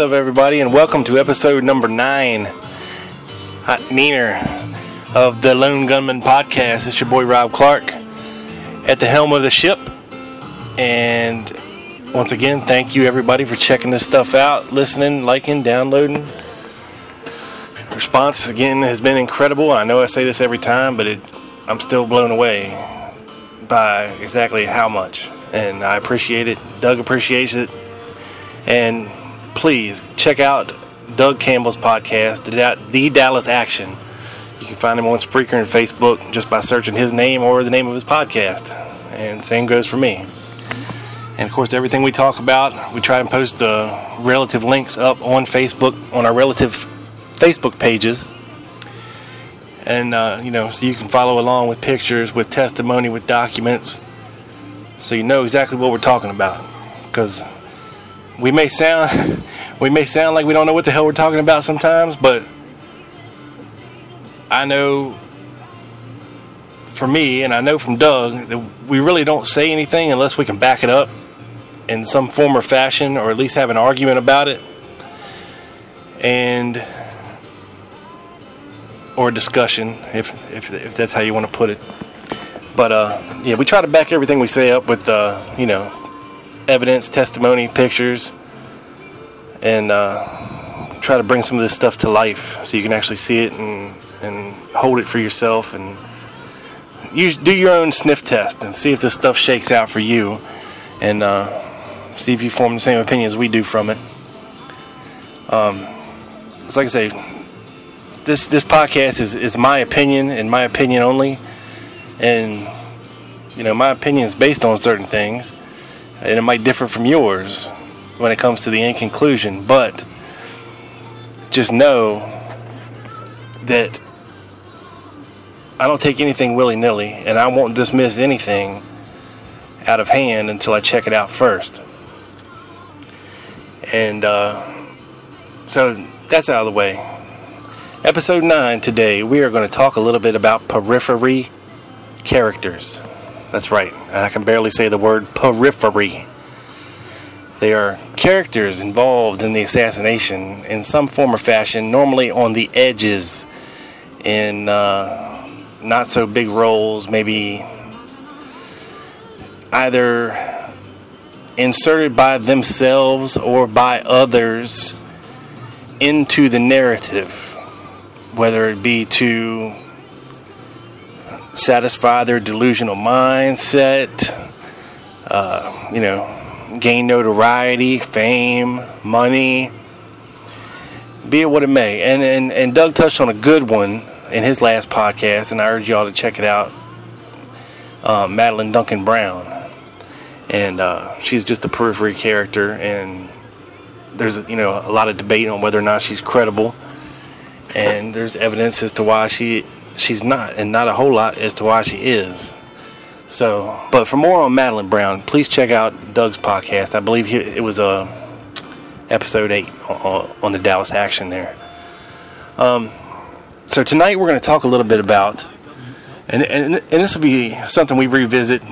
Up, everybody, and welcome to episode number nine. Hot Neener of the Lone Gunman podcast. It's your boy Rob Clark at the helm of the ship. And once again, thank you everybody for checking this stuff out, listening, liking, downloading. Response again has been incredible. I know I say this every time, but it, I'm still blown away by exactly how much. And I appreciate it. Doug appreciates it. And please check out Doug Campbell's podcast, The, Dallas Action. You can find him on Spreaker and Facebook just by searching his name or the name of his podcast. And same goes for me. And of course, everything we talk about, we try and post the relative links up on Facebook, on our relative Facebook pages. And, uh, you know, so you can follow along with pictures, with testimony, with documents, so you know exactly what we're talking about. Because we may sound, we may sound like we don't know what the hell we're talking about sometimes, but I know for me, and I know from Doug, that we really don't say anything unless we can back it up in some form or fashion, or at least have an argument about it, and or discussion, if if if that's how you want to put it. But uh, yeah, we try to back everything we say up with uh, you know evidence, testimony, pictures, and uh, try to bring some of this stuff to life so you can actually see it and and hold it for yourself and do your own sniff test and see if this stuff shakes out for you and uh, see if you form the same opinion as we do from it. Um, it's like I say, this this podcast is, is my opinion and my opinion only, and you know my opinion is based on certain things, and it might differ from yours when it comes to the end conclusion. But just know that I don't take anything willy nilly, and I won't dismiss anything out of hand until I check it out first. And uh, so that's out of the way. Episode 9 today, we are going to talk a little bit about periphery characters. That's right, I can barely say the word periphery. They are characters involved in the assassination in some form or fashion, normally on the edges, in uh, not so big roles, maybe either inserted by themselves or by others into the narrative, whether it be to satisfy their delusional mindset, uh, you know, gain notoriety, fame, money, be it what it may. And, and, and Doug touched on a good one in his last podcast, and I urge y'all to check it out. Uh, Madeline Duncan Brown, and uh, she's just a periphery character, and there's you know a lot of debate on whether or not she's credible, and there's evidence as to why she she's not, and not a whole lot as to why she is. So, but for more on Madeline Brown, please check out Doug's podcast. I believe he, it was uh, episode eight on, on the Dallas Action there. Um, so tonight we're going to talk a little bit about, and, and and this will be something we revisit.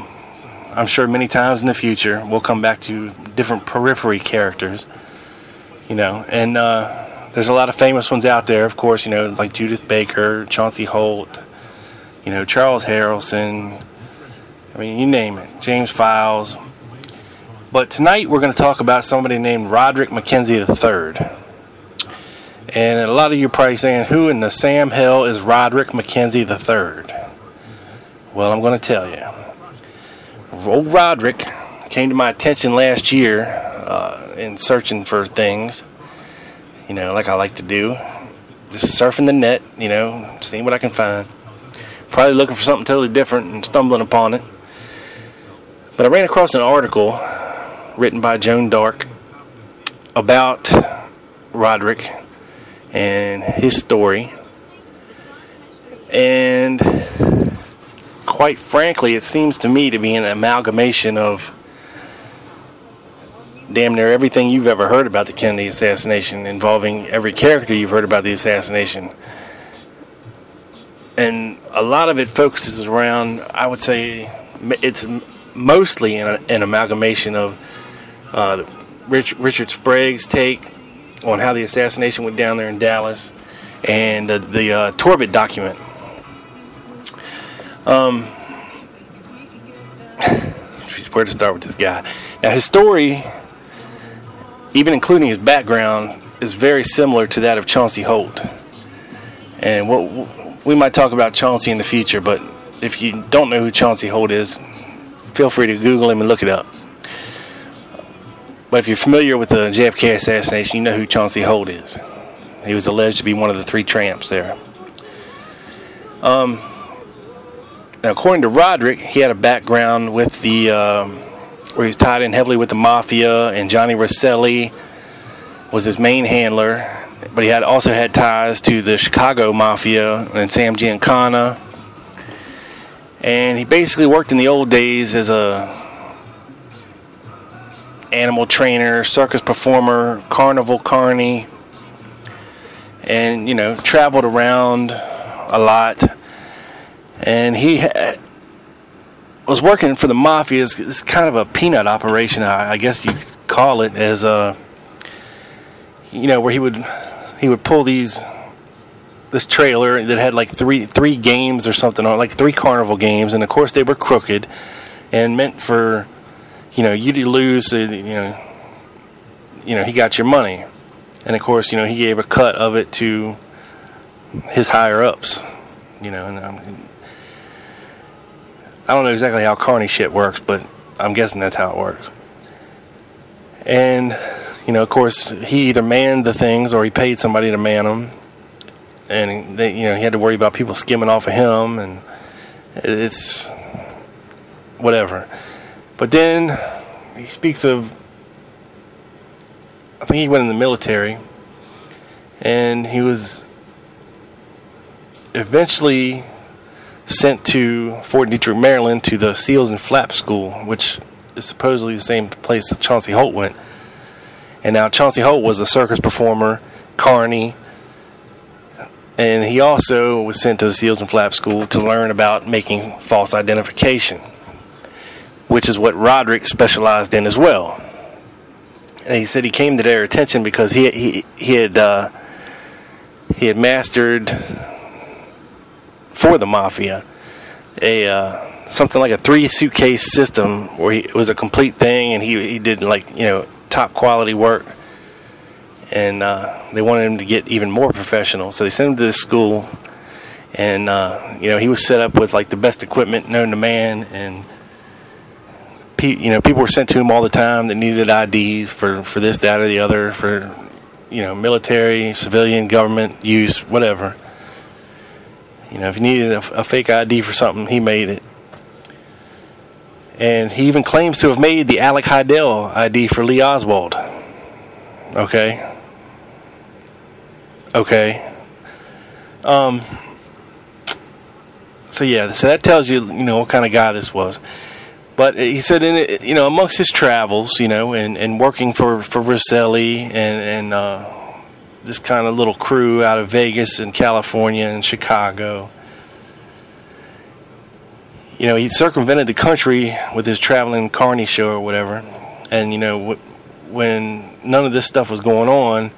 I'm sure many times in the future we'll come back to different periphery characters, you know, and uh, there's a lot of famous ones out there, of course, you know, like Judith Baker, Chauncey Holt, you know, Charles Harrelson. I mean, you name it, James Files. But tonight we're going to talk about somebody named Roderick MacKenzie III. And a lot of you are probably saying, who in the Sam hell is Roderick MacKenzie III? Well, I'm going to tell you. Old Roderick came to my attention last year uh, in searching for things, you know, like I like to do. just surfing the net, you know, seeing what I can find. Probably looking for something totally different and stumbling upon it. But I ran across an article written by Joan Dark about Roderick and his story. And quite frankly, it seems to me to be an amalgamation of damn near everything you've ever heard about the Kennedy assassination, involving every character you've heard about the assassination. And a lot of it focuses around, I would say, it's mostly an, an amalgamation of uh, Rich, Richard Sprague's take on how the assassination went down there in Dallas and uh, the uh, document. Um, where to start with this guy? Now, his story even including his background, is very similar to that of Chauncey Holt. And what we might talk about Chauncey in the future, but if you don't know who Chauncey Holt is, feel free to Google him and look it up. But if you're familiar with the JFK assassination, you know who Chauncey Holt is. He was alleged to be one of the three tramps there. Um, now, according to Roderick, he had a background with the um, where he was tied in heavily with the mafia, and Johnny Rosselli was his main handler. But he had also had ties to the Chicago mafia and Sam Giancana. And he basically worked in the old days as a animal trainer, circus performer, carnival carny, and you know traveled around a lot. And he was working for the mafia. It's, it's kind of a peanut operation, I, I guess you could call it, as a you know where he would he would pull these this trailer that had like three three games or something on like three carnival games, and of course they were crooked and meant for you know you to lose. You know, you know he got your money, and of course you know he gave a cut of it to his higher ups. You know, and um, I don't know exactly how carny shit works, but I'm guessing that's how it works. And, you know, of course, he either manned the things or he paid somebody to man them. And, they, you know, he had to worry about people skimming off of him, and it's whatever. But then he speaks of, I think he went in the military, and he was eventually sent to Fort Detrick, Maryland, to the Seals and Flaps School, which is supposedly the same place that Chauncey Holt went. And now Chauncey Holt was a circus performer, carney, and he also was sent to the Seals and Flaps School to learn about making false identification, which is what Roderick specialized in as well. And he said he came to their attention because he he he had uh, he had mastered for the mafia a uh, something like a three suitcase system where he, it was a complete thing and he he did like you know top quality work. And uh, they wanted him to get even more professional. So they sent him to this school and uh, you know he was set up with like the best equipment known to man and you know people were sent to him all the time that needed IDs for for this that or the other for you know military civilian government use whatever you know, if you needed a, a fake ID for something, he made it. And he even claims to have made the Alek Hidell ID for Lee Oswald. Okay. Okay. Um. So yeah, so that tells you, you know, what kind of guy this was. But he said, in it, you know, amongst his travels, you know, and, and working for for Rosselli and and uh, this kind of little crew out of Vegas and California and Chicago. You know, he circumvented the country with his traveling carny show or whatever. And, you know, when none of this stuff was going on,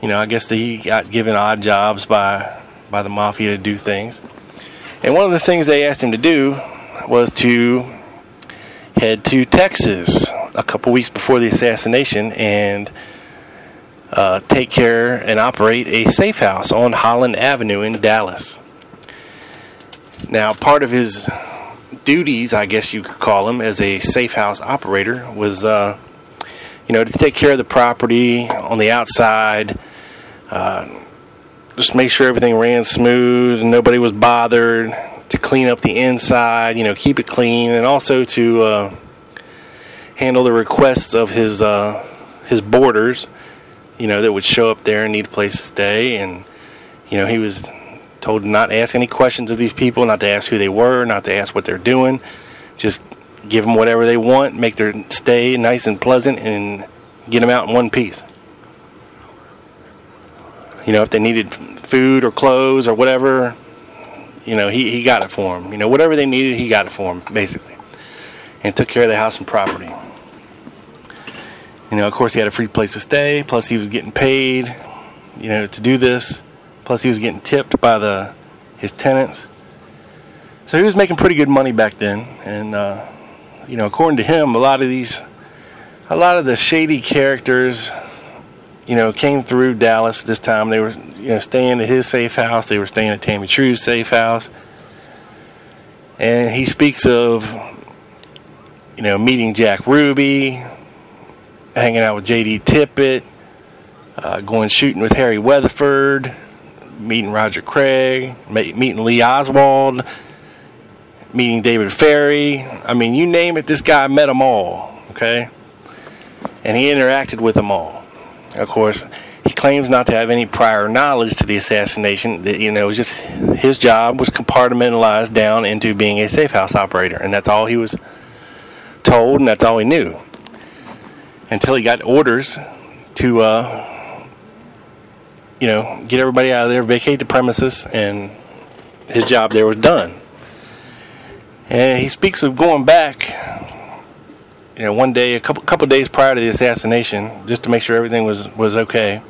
you know, I guess that he got given odd jobs by by the mafia to do things. And one of the things they asked him to do was to head to Texas a couple weeks before the assassination and uh, take care and operate a safe house on Holland Avenue in Dallas. Now, part of his duties, I guess you could call him, as a safe house operator was, uh, you know, to take care of the property on the outside, uh, just make sure everything ran smooth and nobody was bothered. To clean up the inside, you know, keep it clean, and also to uh, handle the requests of his uh, his boarders, you know, that would show up there and need a place to stay. And you know, he was told not to ask any questions of these people, not to ask who they were, not to ask what they're doing, just give them whatever they want, make their stay nice and pleasant, and get them out in one piece. You know, if they needed food or clothes or whatever, you know, he, he got it for them. You know, whatever they needed, he got it for them, basically. And took care of the house and property. You know, of course, he had a free place to stay, plus, he was getting paid, you know, to do this. Plus, he was getting tipped by the his tenants. So he was making pretty good money back then. And, uh, you know, according to him, a lot of these, a lot of the shady characters, you know, came through Dallas this time. They were, you know, staying at his safe house. They were staying at Tammi True's safe house. And he speaks of, you know, meeting Jack Ruby, hanging out with J.D. Tippit, uh, going shooting with Harry Weatherford, meeting Roger Craig, meeting Lee Oswald, meeting David Ferrie. I mean, you name it, this guy met them all, okay? And he interacted with them all. Of course, he claims not to have any prior knowledge to the assassination. That you know, just his job was compartmentalized down into being a safe house operator, and that's all he was told, and that's all he knew. Until he got orders to, uh, you know, get everybody out of there, vacate the premises, and his job there was done. And he speaks of going back you know, one day, a couple couple days prior to the assassination, just to make sure everything was was okay,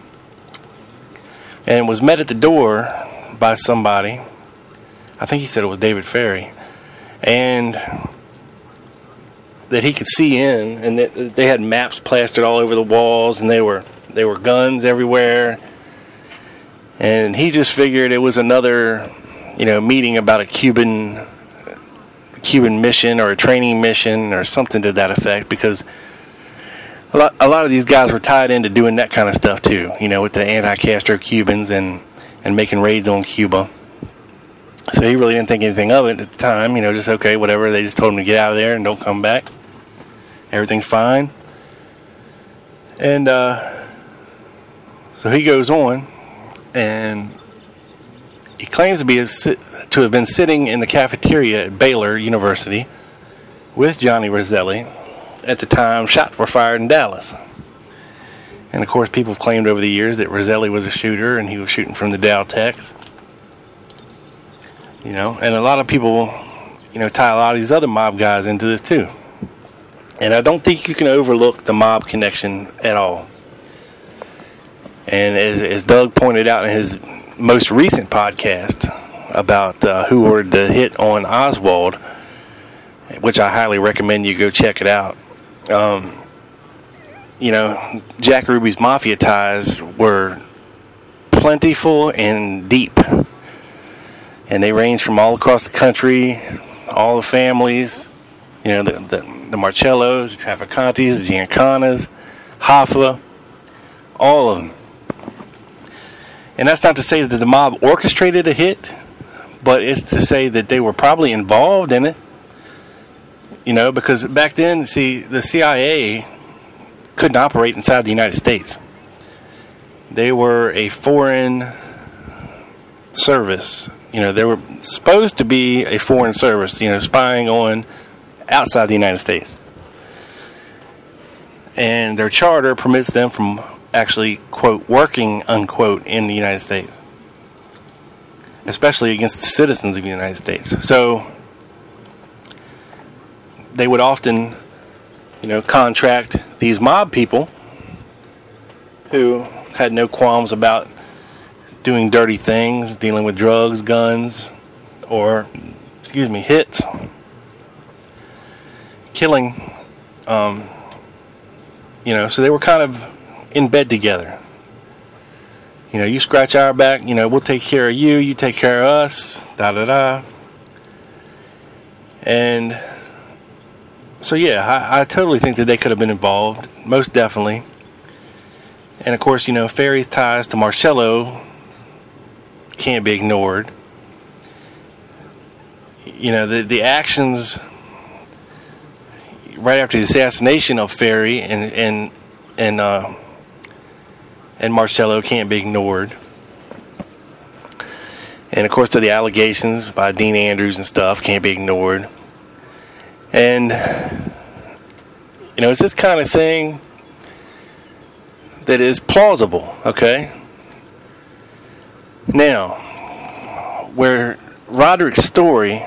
and was met at the door by somebody. I think he said it was David Ferrie, and that he could see in, and that they had maps plastered all over the walls, and they were they were guns everywhere, and he just figured it was another, you know, meeting about a Cuban Cuban mission or a training mission or something to that effect because a lot, a lot of these guys were tied into doing that kind of stuff too, you know, with the anti-Castro Cubans and, and making raids on Cuba. So he really didn't think anything of it at the time, you know, just okay, whatever. They just told him to get out of there and don't come back. Everything's fine. And uh, so he goes on and he claims to be a, to have been sitting in the cafeteria at Baylor University with Johnny Rosselli at the time shots were fired in Dallas. And of course, people have claimed over the years that Rosselli was a shooter and he was shooting from the Dal-Tex. You know, and a lot of people, you know, tie a lot of these other mob guys into this too. And I don't think you can overlook the mob connection at all. And as, as Doug pointed out in his most recent podcast, about uh, who ordered the hit on Oswald, which I highly recommend you go check it out. Um, you know, Jack Ruby's mafia ties were plentiful and deep, and they range from all across the country, all the families. You know, the the, the Marcellos, the Trafficantes, the Giancanas, Hoffa, all of them. And that's not to say that the mob orchestrated a hit but it's to say that they were probably involved in it. You know, because back then, see, the CIA couldn't operate inside the United States. They were a foreign service. You know, they were supposed to be a foreign service, you know, spying on outside the United States. And their charter permits them from actually, quote, working, unquote, in the United States especially against the citizens of the United States. So they would often, you know, contract these mob people who had no qualms about doing dirty things, dealing with drugs, guns, or, excuse me, hits, killing. Um, you know, so they were kind of in bed together. You know, you scratch our back, you know, we'll take care of you, you take care of us, da da da. And so, yeah, I, I totally think that they could have been involved, most definitely. And of course, you know, Ferrie's ties to Marcello can't be ignored. You know, the the actions right after the assassination of Ferrie and and and uh, and Marcello can't be ignored. And of course, the allegations by Dean Andrews and stuff can't be ignored. And you know, it's this kind of thing that is plausible. Okay. Now, where Roderick's story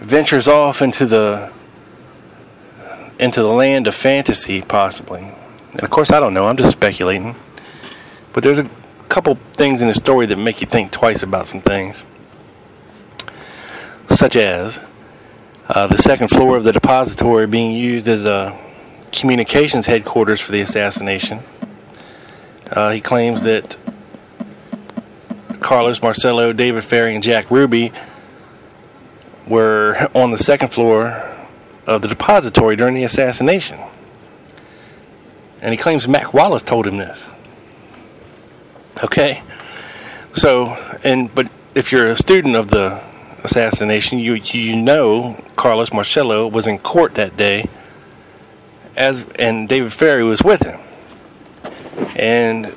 ventures off into the into the land of fantasy, possibly. And of course, I don't know. I'm just speculating. But there's a couple things in the story that make you think twice about some things, such as uh, the second floor of the depository being used as a communications headquarters for the assassination. Uh, he claims that Carlos Marcello, David Ferrie, and Jack Ruby were on the second floor of the depository during the assassination. And he claims Mac Wallace told him this. Okay? So, and but if you're a student of the assassination, you you know Carlos Marcello was in court that day as and David Ferrie was with him. And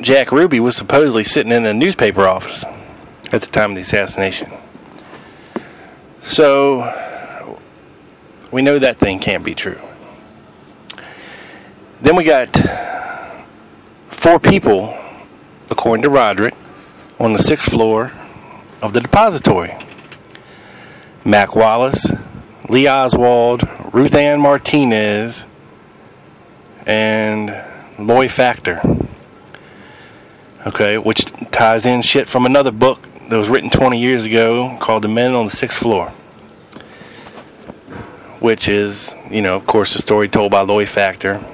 Jack Ruby was supposedly sitting in a newspaper office at the time of the assassination. So we know that thing can't be true. Then we got four people, according to Roderick, on the sixth floor of the depository. Mac Wallace, Lee Oswald, Ruth Ann Martinez, and Loy Factor. Okay, which ties in shit from another book that was written 20 years ago called The Men on the Sixth Floor. Which is, you know, of course, the story told by Loy Factor.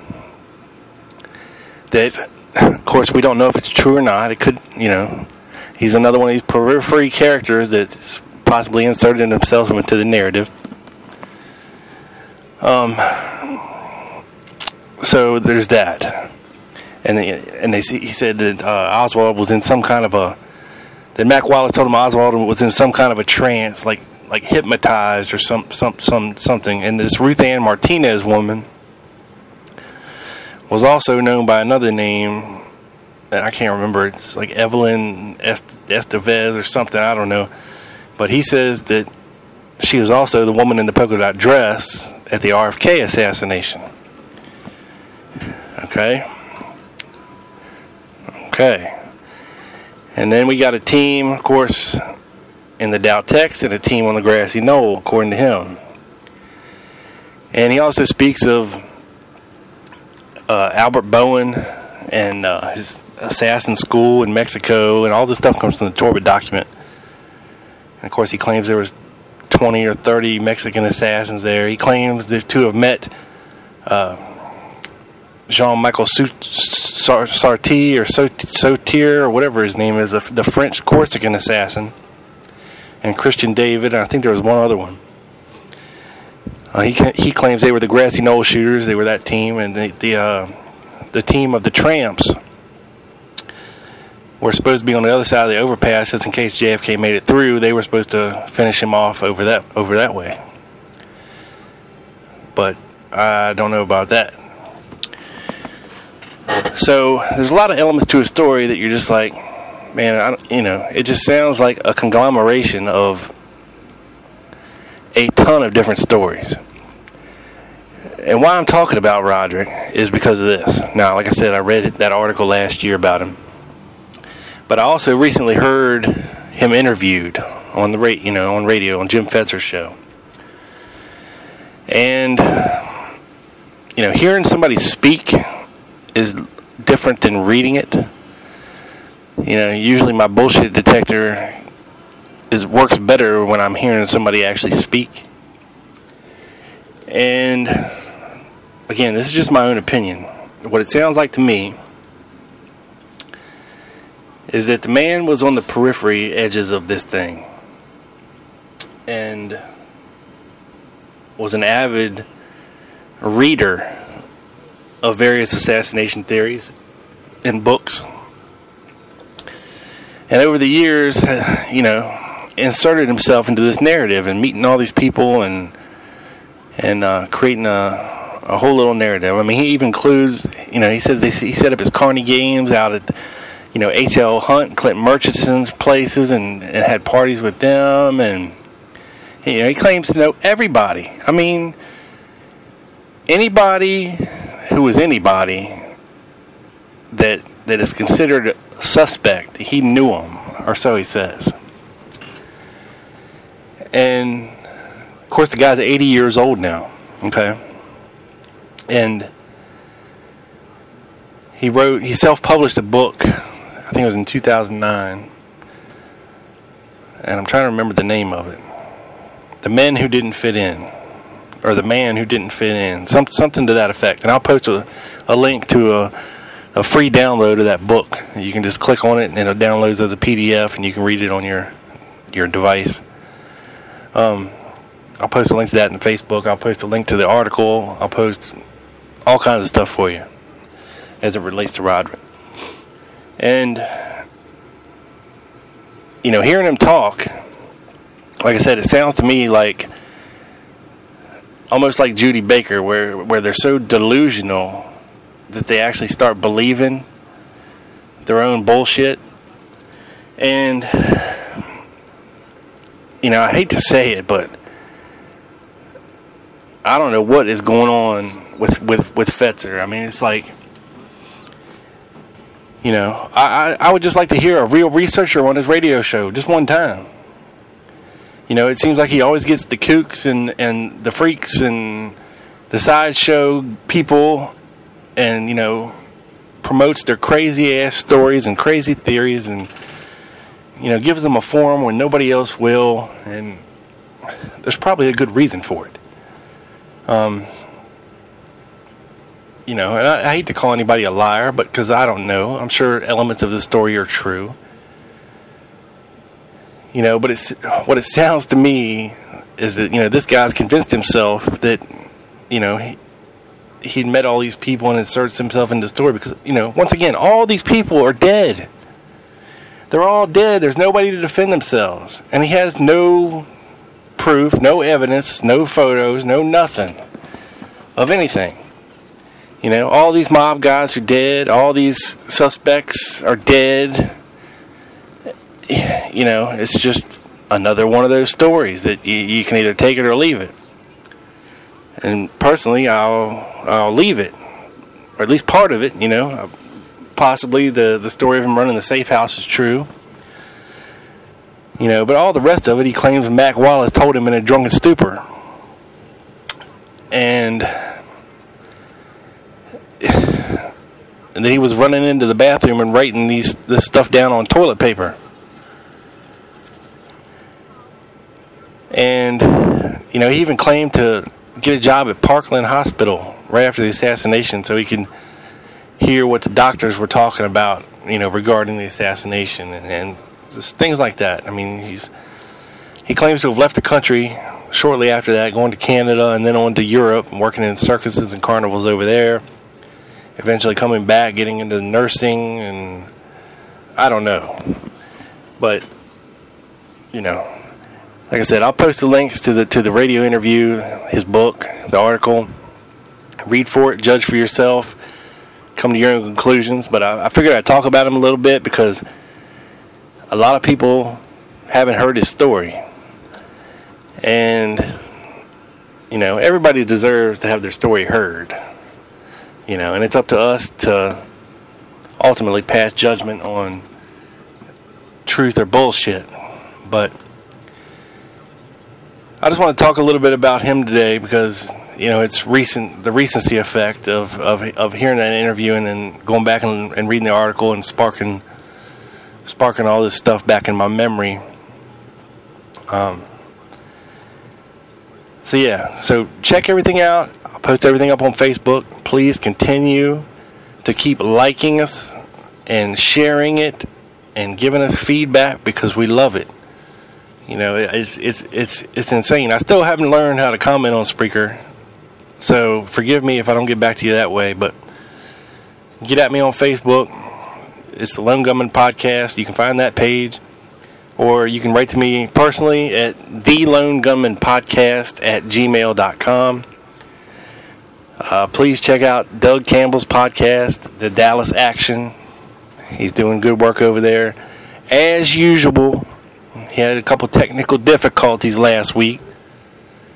That, of course, we don't know if it's true or not. It could, you know, he's another one of these periphery characters that's possibly inserted himself into the narrative. Um, so there's that, and they, and they he said that uh, Oswald was in some kind of a that Mac Wallace told him Oswald was in some kind of a trance, like like hypnotized or some some some something. And this Ruth Ann Martinez woman was also known by another name that I can't remember. It's like Evelyn Estevez or something. I don't know. But he says that she was also the woman in the polka dot dress at the RFK assassination. Okay. Okay. And then we got a team, of course, in the Dow and a team on the grassy knoll, according to him. And he also speaks of uh, Albert Bowen and uh, his assassin school in Mexico, and all this stuff comes from the Torbitt document. And of course, he claims there was 20 or 30 Mexican assassins there. He claims to have met uh, Jean-Michel Sarti or Sotir or whatever his name is, the French Corsican assassin, and Christian David. And I think there was one other one. Uh, he he claims they were the grassy knoll shooters. They were that team, and the the, uh, the team of the tramps were supposed to be on the other side of the overpass just in case JFK made it through. They were supposed to finish him off over that over that way. But I don't know about that. So there's a lot of elements to a story that you're just like, man, I, you know, it just sounds like a conglomeration of a ton of different stories. And why I'm talking about Roderick is because of this. Now, like I said, I read that article last year about him but I also recently heard him interviewed on the rate, you know, on radio on Jim Fetzer's show. And you know, hearing somebody speak is different than reading it. You know, usually my bullshit detector is works better when I'm hearing somebody actually speak. And again, this is just my own opinion. What it sounds like to me is that the man was on the periphery edges of this thing and was an avid reader of various assassination theories and books. And over the years, you know, inserted himself into this narrative and meeting all these people and and uh, creating a, a whole little narrative. I mean, he even includes, you know, he says they, he set up his Carney games out at, you know, H.L. Hunt, Clint Murchison's places, and, and had parties with them, and you know, he claims to know everybody. I mean, anybody who was anybody that that is considered suspect, he knew him, or so he says. And of course, the guy's 80 years old now. Okay, and he wrote, he self-published a book. I think it was in 2009, and I'm trying to remember the name of it. The Men Who Didn't Fit In, or the Man Who Didn't Fit In, some, something to that effect. And I'll post a, a link to a a free download of that book. You can just click on it and it downloads as a PDF, and you can read it on your your device. Um, I'll post a link to that in Facebook. I'll post a link to the article. I'll post all kinds of stuff for you as it relates to Roderick. And you know, hearing him talk, like I said, it sounds to me like almost like Judy Baker, where where they're so delusional that they actually start believing their own bullshit. And, you know, I hate to say it, but I don't know what is going on with, with, with Fetzer. I mean, it's like, you know, I, I, I would just like to hear a real researcher on his radio show just one time. You know, it seems like he always gets the kooks and, and the freaks and the sideshow people and you know promotes their crazy ass stories and crazy theories and you know gives them a forum when nobody else will and there's probably a good reason for it. Um you know and I, I hate to call anybody a liar but because i don't know. I'm sure elements of the story are true. You know but it's what it sounds to me is that you know this guy's convinced himself that you know he'd met all these people and inserts himself into the story because you know once again all these people are dead. They're all dead. There's nobody to defend themselves. And he has no proof no evidence no photos no nothing of anything. You know all these mob guys are dead. All these suspects are dead. You know it's just another one of those stories that you, you can either take it or leave it and personally, I'll I'll leave it, or at least part of it. You know, uh, possibly the the story of him running the safe house is true. You know, but all the rest of it, he claims Mac Wallace told him in a drunken stupor, and and then he was running into the bathroom and writing these this stuff down on toilet paper. And you know, he even claimed to get a job at Parkland Hospital right after the assassination so he can hear what the doctors were talking about, you know, regarding the assassination and, and just things like that. I mean, he's he claims to have left the country shortly after that, going to Canada and then on to Europe, working in circuses and carnivals over there. Eventually coming back, getting into nursing, and I don't know. But, you know, like I said, I'll post the links to the to the radio interview, his book, the article. Read for it, judge for yourself, come to your own conclusions. But I, I figured I'd talk about him a little bit because a lot of people haven't heard his story, and you know everybody deserves to have their story heard. You know, and it's up to us to ultimately pass judgment on truth or bullshit. But I just want to talk a little bit about him today because you know it's recent, the recency effect of of, of hearing that interview and then going back and, and reading the article and sparking sparking all this stuff back in my memory. Um, so yeah, so check everything out. I'll post everything up on Facebook. Please continue to keep liking us and sharing it and giving us feedback because we love it. You know, it's it's it's it's insane. I still haven't learned how to comment on Spreaker, so forgive me if I don't get back to you that way. But get at me on Facebook. It's the Lone Gunman Podcast. You can find that page. Or you can write to me personally at the Lone Gunman Podcast at gmail.com. Uh, please check out Doug Campbell's podcast, The Dallas Action. He's doing good work over there. As usual, he had a couple technical difficulties last week,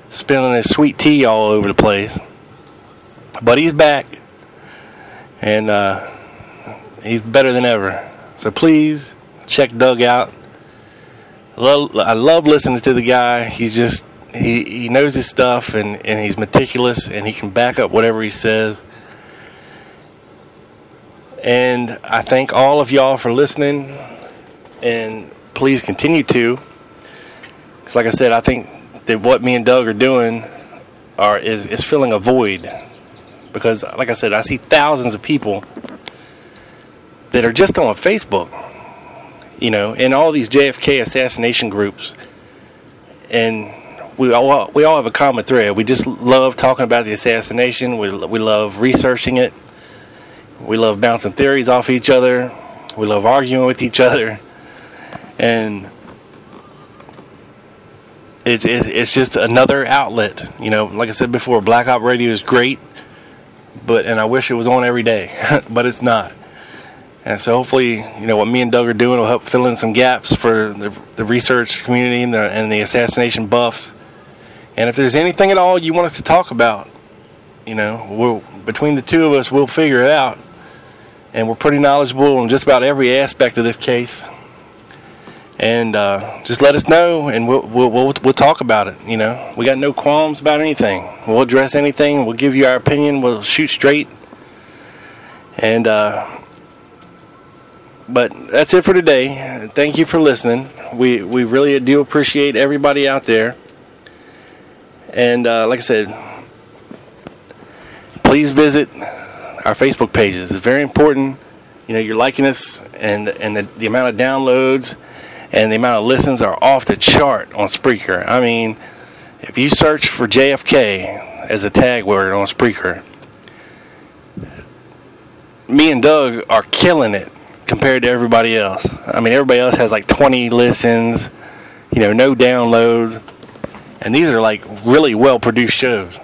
spilling his sweet tea all over the place. But he's back, and uh, he's better than ever. So please check Doug out. I love listening to the guy. He's just he, he knows his stuff and, and he's meticulous and he can back up whatever he says. And I thank all of y'all for listening and please continue to. Because, like I said, I think that what me and Doug are doing are is, is filling a void. Because, like I said, I see thousands of people that are just on Facebook, you know, in all these JFK assassination groups. And we all we all have a common thread. We just love talking about the assassination. We we love researching it. We love bouncing theories off each other. We love arguing with each other, and it's it's just another outlet. You know, like I said before, Black Op Radio is great, but and I wish it was on every day, but it's not. And so hopefully, you know, what me and Doug are doing will help fill in some gaps for the, the research community and the, and the assassination buffs and if there's anything at all you want us to talk about, you know, we'll, between the two of us, we'll figure it out. And we're pretty knowledgeable on just about every aspect of this case. And uh, just let us know, and we'll, we'll, we'll we'll talk about it. You know, we got no qualms about anything. We'll address anything. We'll give you our opinion. We'll shoot straight. And uh, but that's it for today. Thank you for listening. We we really do appreciate everybody out there. And uh, like I said, please visit our Facebook pages. It's very important. You know, you're liking us, and and the, the amount of downloads and the amount of listens are off the chart on Spreaker. I mean, if you search for JFK as a tag word on Spreaker, me and Doug are killing it compared to everybody else. I mean, everybody else has like 20 listens, you know, no downloads and these are like really well produced shows.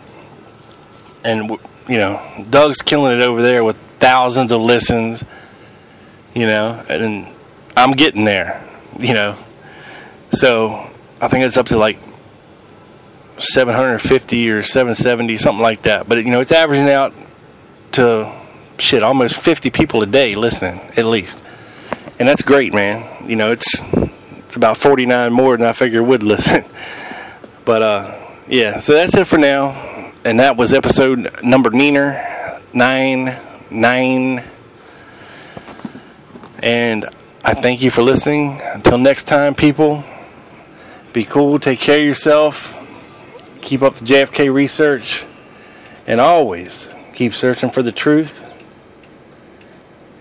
And you know, Doug's killing it over there with thousands of listens. You know, and I'm getting there. You know, so I think it's up to like 750 or 770, something like that. But you know, it's averaging out to shit almost 50 people a day listening at least, and that's great, man. You know, it's it's about 49 more than I figured would listen. But uh, yeah, so that's it for now. And that was episode number niner nine nine. And I thank you for listening. Until next time, people, be cool, take care of yourself, keep up the JFK research, and always keep searching for the truth.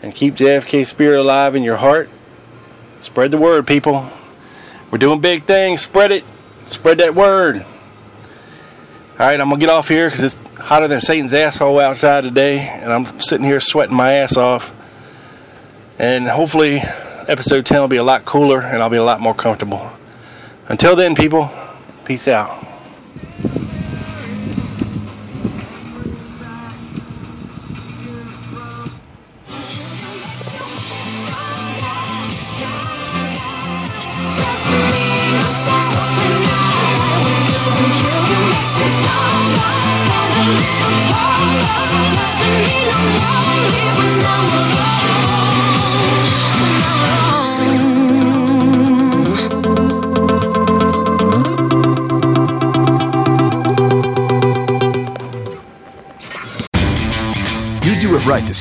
And keep JFK spirit alive in your heart. Spread the word, people. We're doing big things. Spread it. Spread that word. All right, I'm gonna get off here because it's hotter than Satan's asshole outside today, and I'm sitting here sweating my ass off. And hopefully, episode 10 will be a lot cooler, and I'll be a lot more comfortable. Until then, people, peace out.